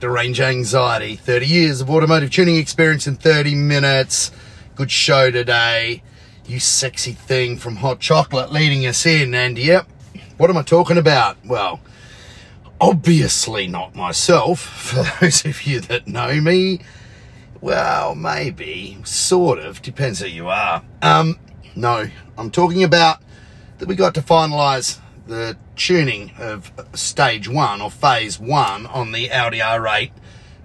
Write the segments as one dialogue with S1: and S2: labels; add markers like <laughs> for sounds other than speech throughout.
S1: to Range Anxiety. 30 years of automotive tuning experience in 30 minutes. Good show today. You sexy thing from Hot Chocolate leading us in. And yep, what am I talking about? Well, obviously not myself. <laughs> For those of you that know me, well, maybe, sort of, depends who you are. Um, no, I'm talking about that we got to finalise the tuning of stage one or phase one on the Audi R8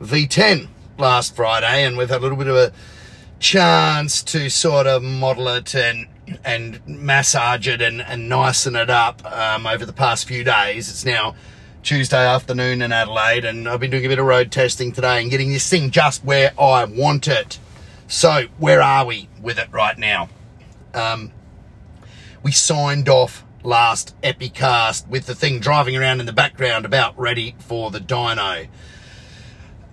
S1: V10 last Friday, and we've had a little bit of a chance to sort of model it and and massage it and, and nicen it up um, over the past few days. It's now Tuesday afternoon in Adelaide, and I've been doing a bit of road testing today and getting this thing just where I want it. So, where are we with it right now? Um, we signed off last Epicast with the thing driving around in the background about ready for the dyno.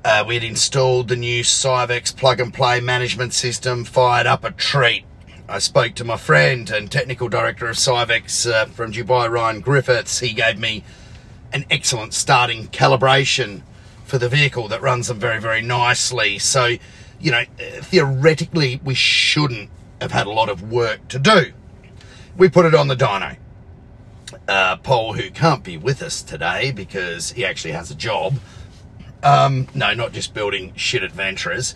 S1: Uh, we had installed the new Syvecs plug and play management system, fired up a treat. I spoke to my friend and technical director of Syvecs uh, from Dubai, Ryan Griffiths. He gave me an excellent starting calibration for the vehicle that runs them very, very nicely. So, you know, theoretically, we shouldn't have had a lot of work to do. We put it on the dyno. Uh, Paul, who can't be with us today because he actually has a job, um, no, not just building shit adventurers.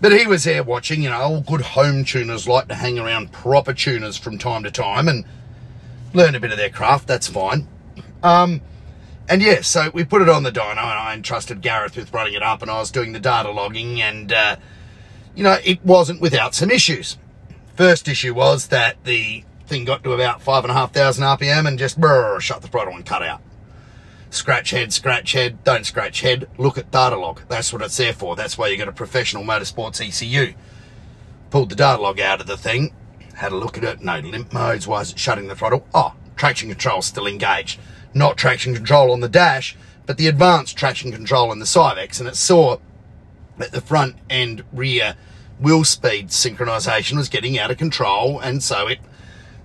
S1: But he was there watching, you know, all good home tuners like to hang around proper tuners from time to time and learn a bit of their craft. That's fine. Um, and yeah, so we put it on the dyno and I entrusted Gareth with running it up and I was doing the data logging and, uh, you know, it wasn't without some issues. First issue was that the thing got to about five and a half thousand RPM and just brrr, shut the throttle and cut out scratch head, scratch head, don't scratch head, look at data log. That's what it's there for. That's why you got a professional motorsports ECU. Pulled the data log out of the thing, had a look at it, no limp modes, why is it shutting the throttle? Oh, traction control still engaged. Not traction control on the dash, but the advanced traction control in the Syvecs, and it saw that the front and rear wheel speed synchronization was getting out of control, and so it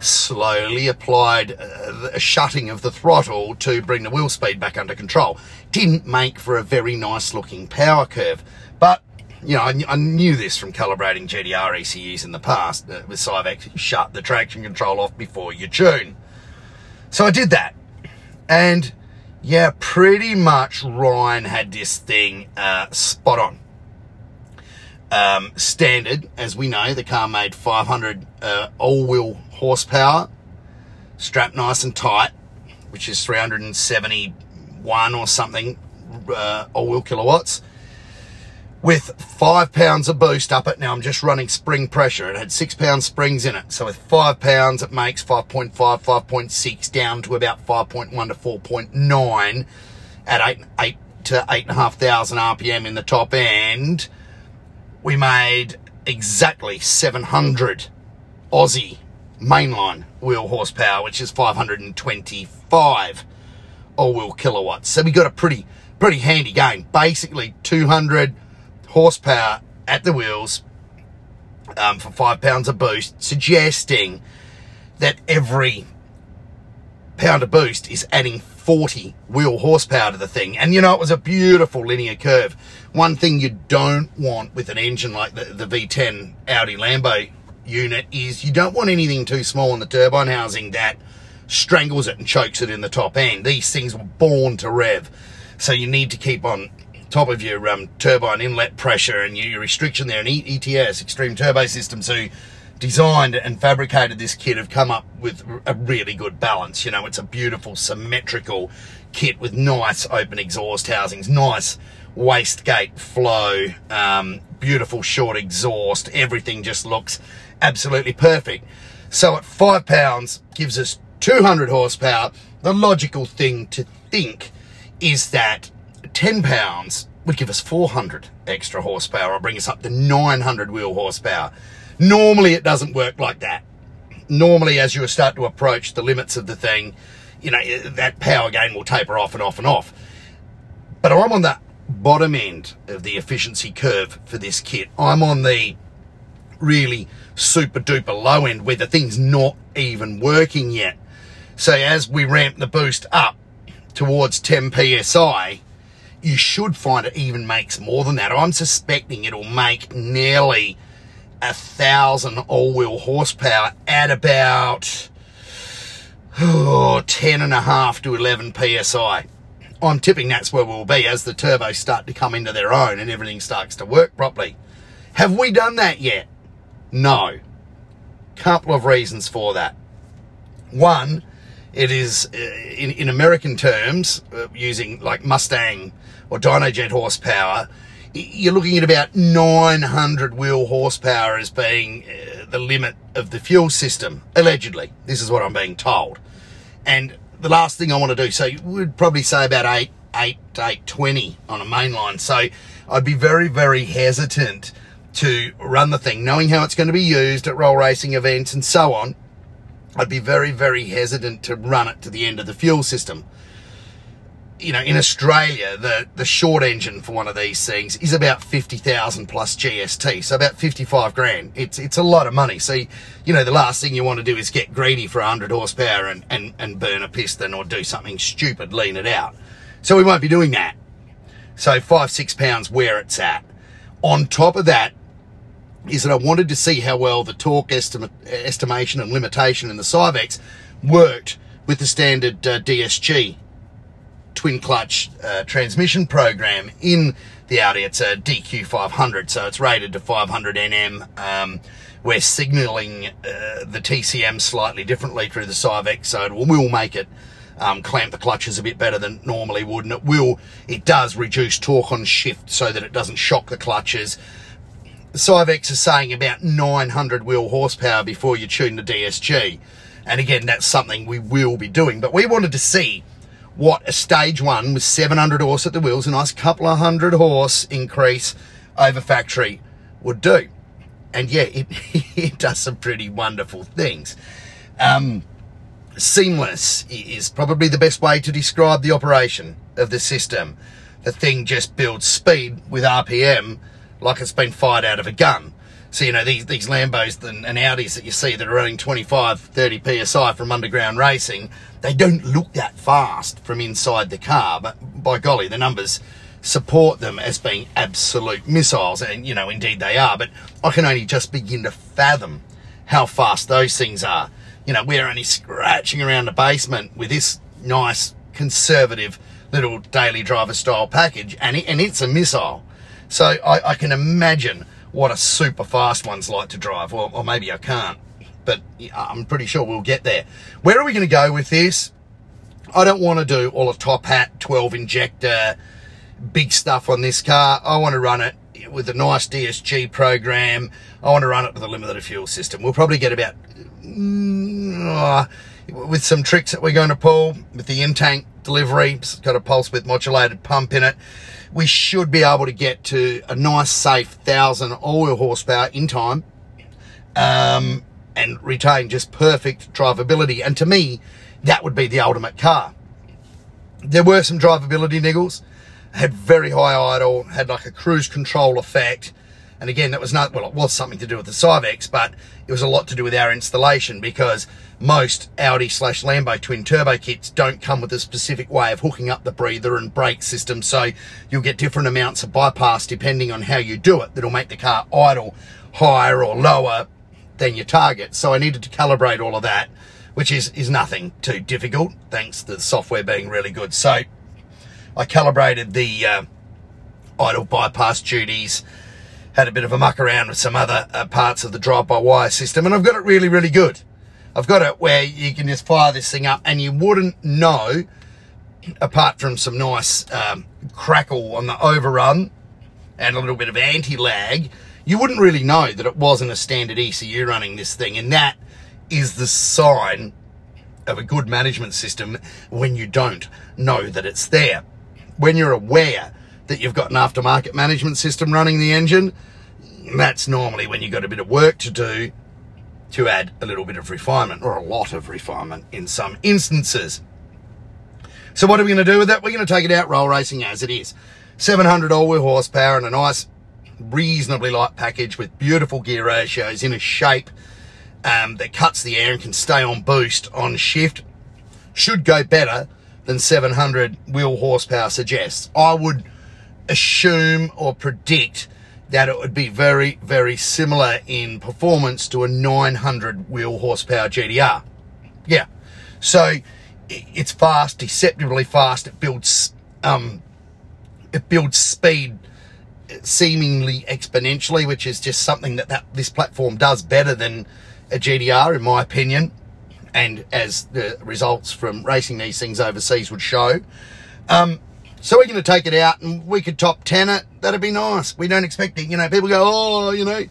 S1: slowly applied uh, a shutting of the throttle to bring the wheel speed back under control. Didn't make for a very nice looking power curve, but you know, I, knew this from calibrating GTR ECUs in the past uh, with Syvecs, shut the traction control off before you tune. So I did that. And yeah, pretty much Ryan had this thing uh, spot on. Um, standard, as we know, the car made 500 uh, all-wheel horsepower, strapped nice and tight, which is 371 or something uh, all-wheel kilowatts, with five pounds of boost up it. Now I'm just running spring pressure. It had six pound springs in it. So with five pounds, it makes 5.5, 5.6 down to about 5.1 to 4.9 at eight, eight to eight and a half thousand RPM in the top end we made exactly 700 Aussie mainline wheel horsepower, which is 525 all-wheel kilowatts. So we got a pretty, pretty handy game. Basically 200 horsepower at the wheels um, for five pounds of boost, suggesting that every pound of boost is adding 40 wheel horsepower to the thing. And you know, it was a beautiful linear curve. One thing you don't want with an engine like the, the V10 Audi Lambo unit is you don't want anything too small in the turbine housing that strangles it and chokes it in the top end. These things were born to rev. So you need to keep on top of your um, turbine inlet pressure and your, restriction there. And ETS, Extreme Turbo Systems, who designed and fabricated this kit have come up with a really good balance. You know, it's a beautiful symmetrical kit with nice open exhaust housings, nice wastegate flow, um, beautiful short exhaust. Everything just looks absolutely perfect. So at five pounds gives us 200 horsepower. The logical thing to think is that 10 pounds would give us 400 extra horsepower or bring us up to 900 wheel horsepower. Normally it doesn't work like that. Normally as you start to approach the limits of the thing, you know, that power gain will taper off and off and off. But I'm on the bottom end of the efficiency curve for this kit. I'm on the really super duper low end where the thing's not even working yet. So as we ramp the boost up towards 10 psi, you should find it even makes more than that. I'm suspecting it'll make nearly a thousand all-wheel horsepower at about oh, 10 and a half to 11 psi. I'm tipping that's where we'll be as the turbos start to come into their own and everything starts to work properly. Have we done that yet? No. Couple of reasons for that. One, it is uh, in, in American terms, uh, using like Mustang or Dynojet horsepower, you're looking at about 900 wheel horsepower as being uh, the limit of the fuel system, allegedly. This is what I'm being told. And the last thing I want to do, so we'd probably say about 8, 8, 820 on a mainline. So I'd be very, very hesitant to run the thing, knowing how it's going to be used at roll racing events and so on. I'd be very, very hesitant to run it to the end of the fuel system you know, in Australia, the, the short engine for one of these things is about 50,000 plus GST. So about 55 grand. It's, it's a lot of money. So, you know, the last thing you want to do is get greedy for 100 horsepower and, and, and burn a piston or do something stupid, lean it out. So we won't be doing that. So five, six pounds where it's at. On top of that, is that I wanted to see how well the torque estima estimation and limitation in the Syvecs worked with the standard uh, DSG twin clutch uh, transmission program in the Audi. It's a DQ500, so it's rated to 500 Nm. Um, we're signalling uh, the TCM slightly differently through the Syvecs, so it will make it um, clamp the clutches a bit better than normally would, and it will, it does reduce torque on shift so that it doesn't shock the clutches. The Syvecs is saying about 900 wheel horsepower before you tune the DSG. And again, that's something we will be doing, but we wanted to see what a stage one with 700 horse at the wheels, a nice couple of hundred horse increase over factory would do. And yeah, it, <laughs> it does some pretty wonderful things. Um, seamless is probably the best way to describe the operation of the system. The thing just builds speed with RPM like it's been fired out of a gun. So, you know, these, these Lambos and, and Audis that you see that are running 25, 30 PSI from underground racing, they don't look that fast from inside the car, but by golly, the numbers support them as being absolute missiles. And, you know, indeed they are, but I can only just begin to fathom how fast those things are. You know, we're only scratching around the basement with this nice conservative little daily driver style package and, it, and it's a missile. So I, I can imagine what a super fast one's like to drive. Or, or maybe I can't, but I'm pretty sure we'll get there. Where are we going to go with this? I don't want to do all a top hat, 12 injector, big stuff on this car. I want to run it with a nice DSG program. I want to run it with a limited fuel system. We'll probably get about, uh, with some tricks that we're going to pull with the in-tank delivery. It's got a pulse width modulated pump in it we should be able to get to a nice, safe thousand oil horsepower in time um, and retain just perfect drivability. And to me, that would be the ultimate car. There were some drivability niggles, had very high idle, had like a cruise control effect. And again, that was not, well, it was something to do with the Syvecs, but it was a lot to do with our installation because most Audi slash Lambo twin turbo kits don't come with a specific way of hooking up the breather and brake system. So you'll get different amounts of bypass depending on how you do it. That'll make the car idle higher or lower than your target. So I needed to calibrate all of that, which is, is nothing too difficult, thanks to the software being really good. So I calibrated the uh, idle bypass duties had a bit of a muck around with some other uh, parts of the drive-by-wire system, and I've got it really, really good. I've got it where you can just fire this thing up, and you wouldn't know, apart from some nice um, crackle on the overrun and a little bit of anti-lag, you wouldn't really know that it wasn't a standard ECU running this thing, and that is the sign of a good management system when you don't know that it's there. When you're aware that you've got an aftermarket management system running the engine, that's normally when you've got a bit of work to do to add a little bit of refinement or a lot of refinement in some instances. So what are we going to do with that? We're going to take it out roll racing as it is. 700 all-wheel horsepower and a nice, reasonably light package with beautiful gear ratios in a shape um, that cuts the air and can stay on boost on shift. Should go better than 700 wheel horsepower suggests. I would assume or predict that it would be very, very similar in performance to a 900 wheel horsepower GTR. Yeah. So it's fast, deceptively fast. It builds, um, it builds speed seemingly exponentially, which is just something that, that this platform does better than a GTR, in my opinion. And as the results from racing these things overseas would show. Um, so we're going to take it out and we could top 10 it. That'd be nice. We don't expect it. You know, people go, oh, you know,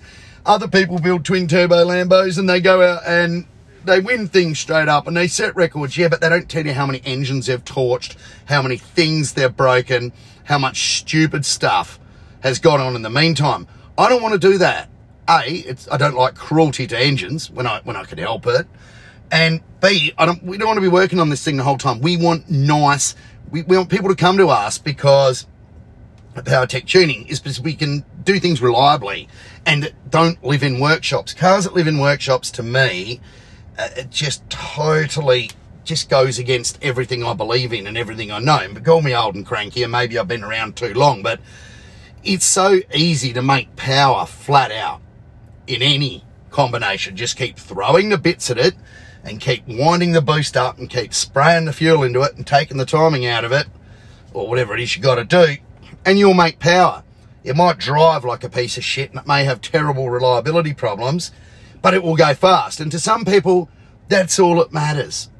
S1: other people build twin turbo Lambos and they go out and they win things straight up and they set records. Yeah, but they don't tell you how many engines they've torched, how many things they've broken, how much stupid stuff has gone on in the meantime. I don't want to do that. A, it's, I don't like cruelty to engines when I when I can help it. And B, I don't we don't want to be working on this thing the whole time. We want nice we, we want people to come to us because Power Tech Tuning is because we can do things reliably and don't live in workshops. Cars that live in workshops to me, uh, it just totally just goes against everything I believe in and everything I know. But call me old and cranky and maybe I've been around too long, but it's so easy to make power flat out in any combination. Just keep throwing the bits at it and keep winding the boost up and keep spraying the fuel into it and taking the timing out of it or whatever it is you got to do and you'll make power. It might drive like a piece of shit and it may have terrible reliability problems, but it will go fast. And to some people, that's all that matters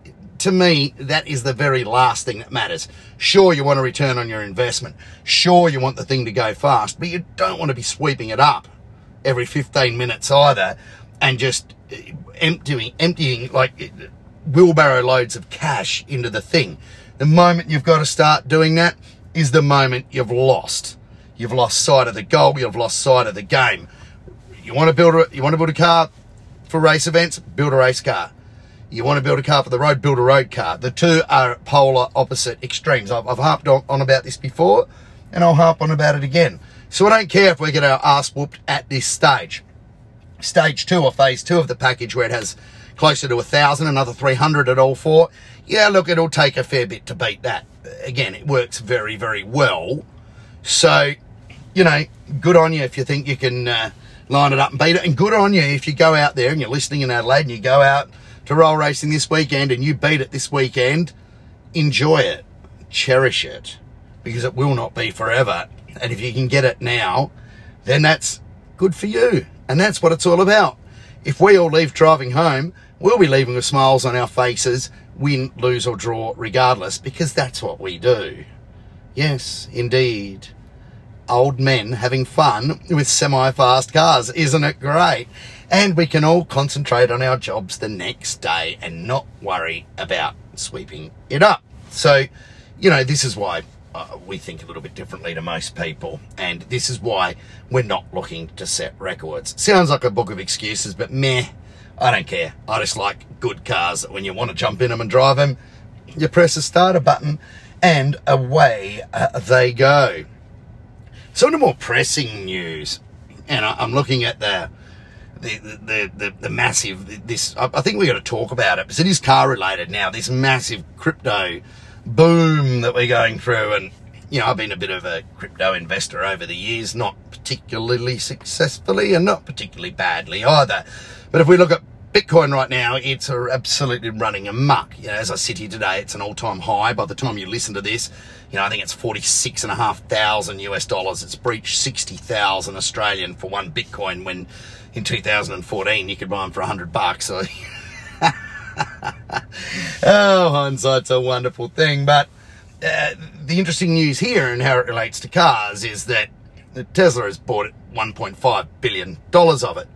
S1: to me, that is the very last thing that matters. Sure, you want a return on your investment. Sure, you want the thing to go fast, but you don't want to be sweeping it up every 15 minutes either and just emptying, emptying like wheelbarrow loads of cash into the thing. The moment you've got to start doing that is the moment you've lost. You've lost sight of the goal. You've lost sight of the game. You want to build a, you want to build a car for race events? Build a race car you want to build a car for the road, build a road car. The two are polar opposite extremes. I've, I've harped on, on, about this before and I'll harp on about it again. So I don't care if we get our ass whooped at this stage. Stage two or phase two of the package where it has closer to a thousand, another 300 at all four. Yeah, look, it'll take a fair bit to beat that. Again, it works very, very well. So, you know, good on you if you think you can uh, line it up and beat it. And good on you if you go out there and you're listening in Adelaide and you go out to roll racing this weekend and you beat it this weekend, enjoy it, cherish it, because it will not be forever. And if you can get it now, then that's good for you. And that's what it's all about. If we all leave driving home, we'll be leaving with smiles on our faces, win, lose, or draw, regardless, because that's what we do. Yes, indeed. Old men having fun with semi fast cars. Isn't it great? and we can all concentrate on our jobs the next day and not worry about sweeping it up. So, you know, this is why uh, we think a little bit differently to most people, and this is why we're not looking to set records. Sounds like a book of excuses, but meh, I don't care. I just like good cars when you want to jump in them and drive them, you press the starter button and away uh, they go. So, into more pressing news, and I, I'm looking at the the, the, the, the massive, this, I think we're going to talk about it because it is car related now, this massive crypto boom that we're going through. And, you know, I've been a bit of a crypto investor over the years, not particularly successfully and not particularly badly either. But if we look at Bitcoin right now, it's absolutely running amok. You know, as I sit here today, it's an all-time high. By the time you listen to this, you know, I think it's 46 and a half thousand US dollars. It's breached 60,000 Australian for one Bitcoin when in 2014 you could buy them for 100 bucks. So <laughs> oh, hindsight's a wonderful thing. But uh, the interesting news here and how it relates to cars is that Tesla has bought 1.5 billion dollars of it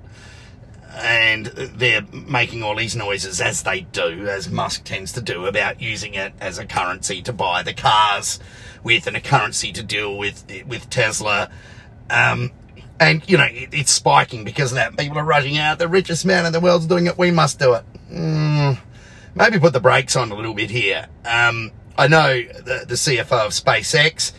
S1: and they're making all these noises as they do, as Musk tends to do, about using it as a currency to buy the cars with and a currency to deal with with Tesla. Um, and you know it, it's spiking because of that. People are rushing out. The richest man in the world's doing it. We must do it. Mm, maybe put the brakes on a little bit here. Um, I know the, the CFO of SpaceX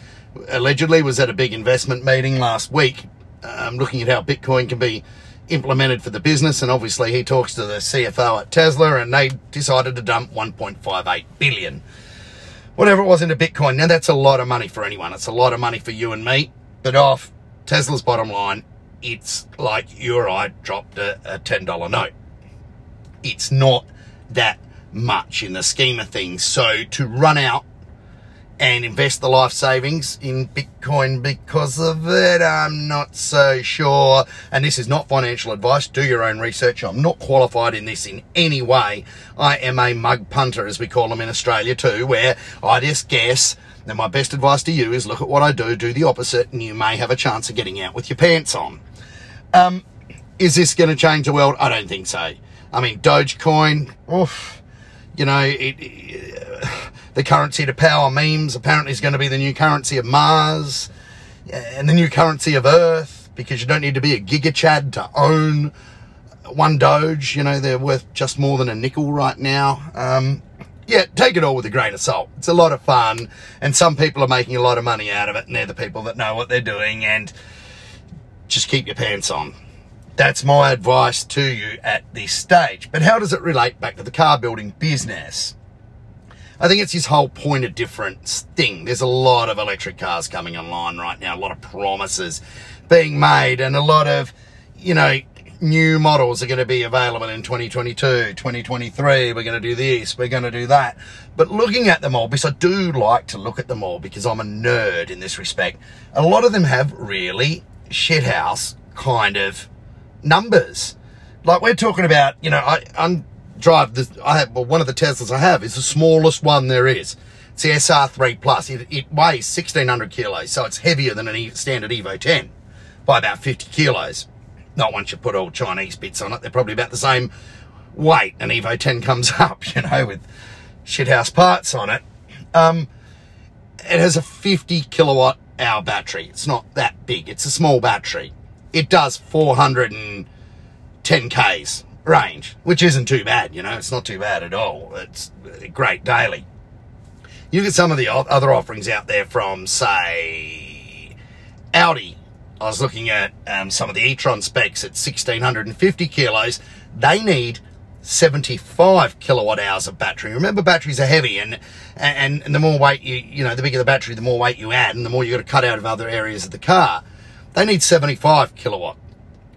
S1: allegedly was at a big investment meeting last week, um, looking at how Bitcoin can be implemented for the business. And obviously, he talks to the CFO at Tesla, and they decided to dump 1.58 billion. whatever it was into Bitcoin. Now that's a lot of money for anyone. It's a lot of money for you and me. But off Tesla's bottom line, it's like you or I dropped a, a $10 note. It's not that much in the scheme of things. So to run out and invest the life savings in Bitcoin because of it. I'm not so sure. And this is not financial advice. Do your own research. I'm not qualified in this in any way. I am a mug punter, as we call them in Australia too, where I just guess. And my best advice to you is look at what I do, do the opposite, and you may have a chance of getting out with your pants on. Um, is this going to change the world? I don't think so. I mean, Dogecoin, oof, you know, it, it <sighs> the currency to power memes apparently is going to be the new currency of Mars and the new currency of Earth because you don't need to be a gigachad to own one Doge. You know, they're worth just more than a nickel right now. Um, yeah, take it all with a grain of salt. It's a lot of fun, and some people are making a lot of money out of it, and they're the people that know what they're doing, and just keep your pants on. That's my advice to you at this stage. But how does it relate back to the car building business? I think it's his whole point of difference thing. There's a lot of electric cars coming online right now, a lot of promises being made, and a lot of, you know, new models are going to be available in 2022, 2023. We're going to do this, we're going to do that. But looking at them all, because I do like to look at them all because I'm a nerd in this respect, a lot of them have really shithouse kind of numbers. Like we're talking about, you know, I, I'm drive this. I have well, one of the Teslas I have is the smallest one there is. It's the SR3 Plus. It, it weighs 1600 kilos, so it's heavier than a standard Evo 10 by about 50 kilos. Not once you put all Chinese bits on it, they're probably about the same weight. An Evo 10 comes <laughs> up, you know, with shithouse parts on it. Um, it has a 50 kilowatt hour battery. It's not that big. It's a small battery. It does 410 Ks range, which isn't too bad, you know, it's not too bad at all. It's great daily. You get some of the other offerings out there from, say, Audi. I was looking at um, some of the e-tron specs at 1650 kilos. They need 75 kilowatt hours of battery. Remember, batteries are heavy, and, and and the more weight you you know, the bigger the battery, the more weight you add, and the more you got to cut out of other areas of the car. They need 75 kilowatt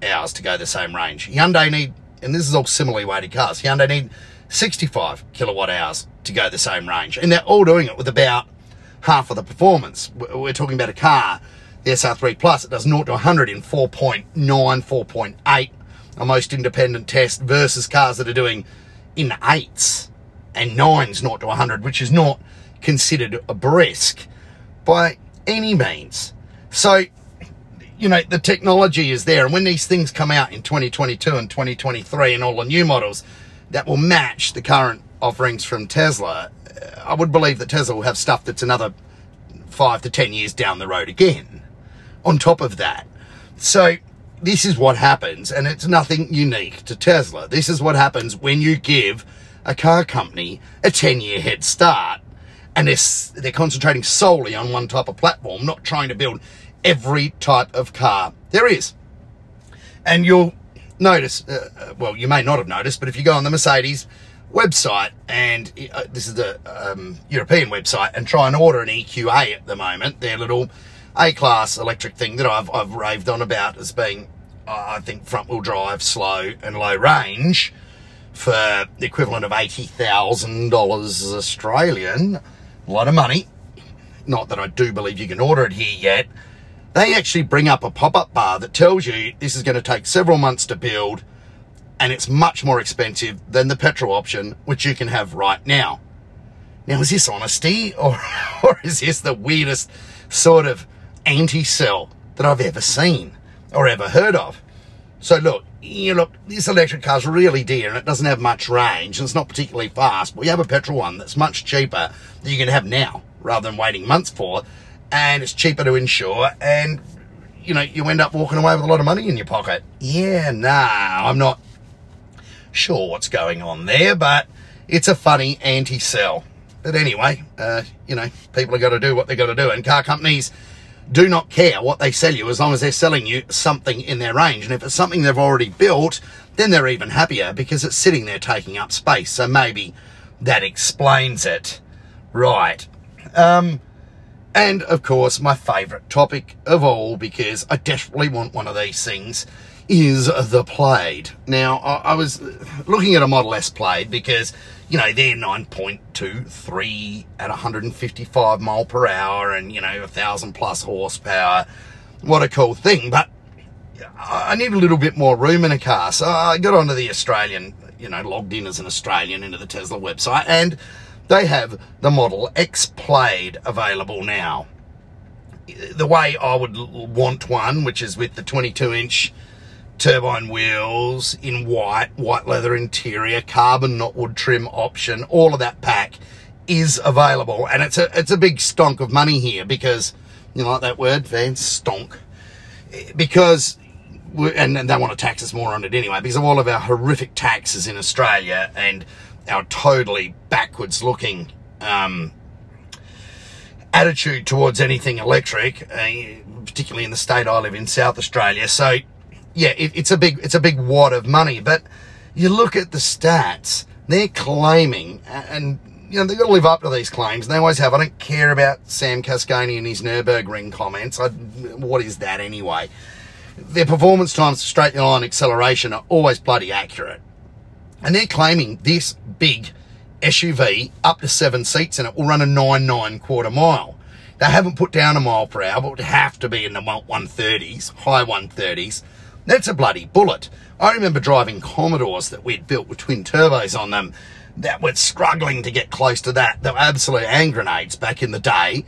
S1: hours to go the same range. Hyundai need and this is all similarly weighted cars, Hyundai need 65 kilowatt hours to go the same range. And they're all doing it with about half of the performance. We're talking about a car, the SR3 Plus, it does 0 to 100 in 4.9, 4.8 a most independent test versus cars that are doing in eights and nines 0 to 100, which is not considered a brisk by any means. So you know, the technology is there. And when these things come out in 2022 and 2023 and all the new models that will match the current offerings from Tesla, uh, I would believe that Tesla will have stuff that's another five to 10 years down the road again on top of that. So this is what happens, and it's nothing unique to Tesla. This is what happens when you give a car company a 10 year head start and they're, they're concentrating solely on one type of platform, not trying to build every type of car there is. And you'll notice, uh, uh, well, you may not have noticed, but if you go on the Mercedes website, and uh, this is the um, European website, and try and order an EQA at the moment, their little A-class electric thing that I've, I've raved on about as being, I think, front-wheel drive, slow and low range for the equivalent of $80,000 Australian. A lot of money. Not that I do believe you can order it here yet, they actually bring up a pop-up bar that tells you this is going to take several months to build and it's much more expensive than the petrol option, which you can have right now. Now, is this honesty or, <laughs> or is this the weirdest sort of anti-sell that I've ever seen or ever heard of? So look, you look, this electric car's really dear and it doesn't have much range and it's not particularly fast, but you have a petrol one that's much cheaper that you can have now rather than waiting months for and it's cheaper to insure and you know you end up walking away with a lot of money in your pocket yeah nah i'm not sure what's going on there but it's a funny anti-sell but anyway uh, you know people have got to do what they've got to do and car companies do not care what they sell you as long as they're selling you something in their range. And if it's something they've already built then they're even happier because it's sitting there taking up space. So maybe that explains it. Right. Um, and of course, my favourite topic of all, because I desperately want one of these things, is the Plaid. Now, I, I was looking at a Model S Plaid because, you know, they're 9.23 at 155 mile per hour and, you know, a 1,000 plus horsepower. What a cool thing. But I need a little bit more room in a car. So I got onto the Australian, you know, logged in as an Australian into the Tesla website and they have the Model X Plaid available now. The way I would want one, which is with the 22 inch turbine wheels in white, white leather interior, carbon not wood trim option, all of that pack is available. And it's a, it's a big stonk of money here because, you know, like that word, Van, stonk. Because, and, and they want to tax us more on it anyway, because of all of our horrific taxes in Australia and our totally backwards looking um, attitude towards anything electric, uh, particularly in the state I live in, South Australia. So, yeah, it, it's a big it's a big wad of money. But you look at the stats; they're claiming, and you know they've got to live up to these claims. And they always have. I don't care about Sam Cascani and his Nurburgring comments. I, what is that anyway? Their performance times, straight line acceleration are always bloody accurate. And they're claiming this big SUV up to seven seats and it will run a nine nine quarter mile. They haven't put down a mile per hour, but it would have to be in the 130s, high 130s. That's a bloody bullet. I remember driving Commodores that we'd built with twin turbos on them that were struggling to get close to that. They were absolute hand grenades back in the day.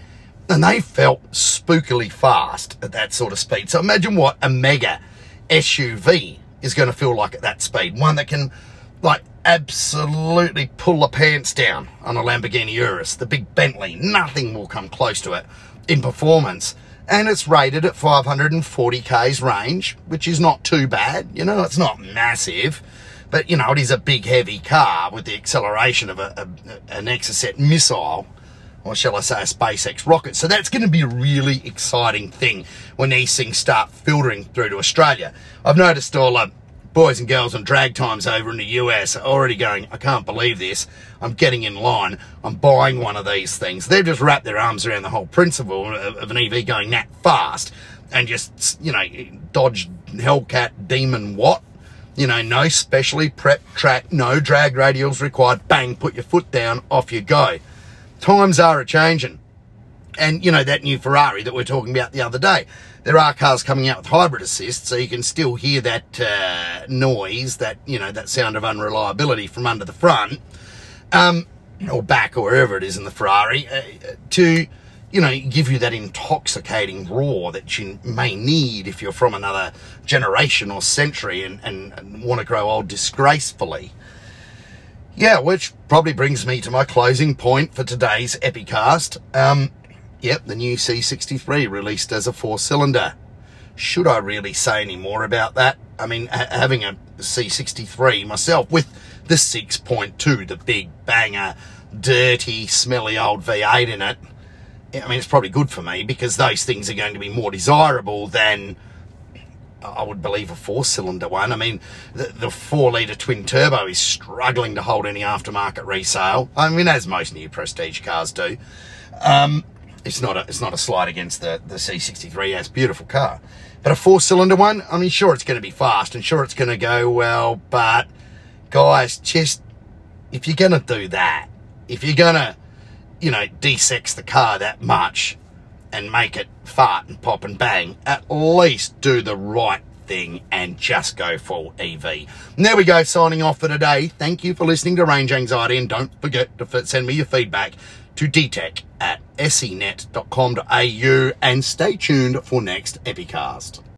S1: And they felt spookily fast at that sort of speed. So imagine what a mega SUV is going to feel like at that speed. One that can like absolutely pull the pants down on a Lamborghini Urus, the big Bentley. Nothing will come close to it in performance. And it's rated at 540 k's range, which is not too bad. You know, it's not massive, but you know, it is a big, heavy car with the acceleration of a, a an Exocet missile, or shall I say, a SpaceX rocket. So that's going to be a really exciting thing when these things start filtering through to Australia. I've noticed all the boys and girls on drag times over in the US are already going, I can't believe this. I'm getting in line. I'm buying one of these things. They've just wrapped their arms around the whole principle of an EV going that fast and just, you know, dodge Hellcat Demon what? You know, no specially prep track, no drag radials required. Bang, put your foot down, off you go. Times are a changing. And, you know, that new Ferrari that we are talking about the other day there are cars coming out with hybrid assist, so you can still hear that uh, noise, that you know, that sound of unreliability from under the front, um, or back, or wherever it is in the Ferrari, uh, to you know, give you that intoxicating roar that you may need if you're from another generation or century and, and, and want to grow old disgracefully. Yeah, which probably brings me to my closing point for today's Epicast. Um, Yep, the new C63 released as a four cylinder. Should I really say any more about that? I mean, ha having a C63 myself with the 6.2, the big banger, dirty, smelly old V8 in it, I mean, it's probably good for me because those things are going to be more desirable than I would believe a four cylinder one. I mean, the, the four litre twin turbo is struggling to hold any aftermarket resale. I mean, as most new prestige cars do. Um, it's not a it's not a slide against the the C63. Yeah, it's a beautiful car, but a four cylinder one. I mean, sure it's going to be fast and sure it's going to go well, but guys, just if you're going to do that, if you're going to you know desex the car that much and make it fart and pop and bang, at least do the right thing and just go full EV. And there we go, signing off for today. Thank you for listening to Range Anxiety and don't forget to send me your feedback to dtech at senet.com.au and stay tuned for next Epicast.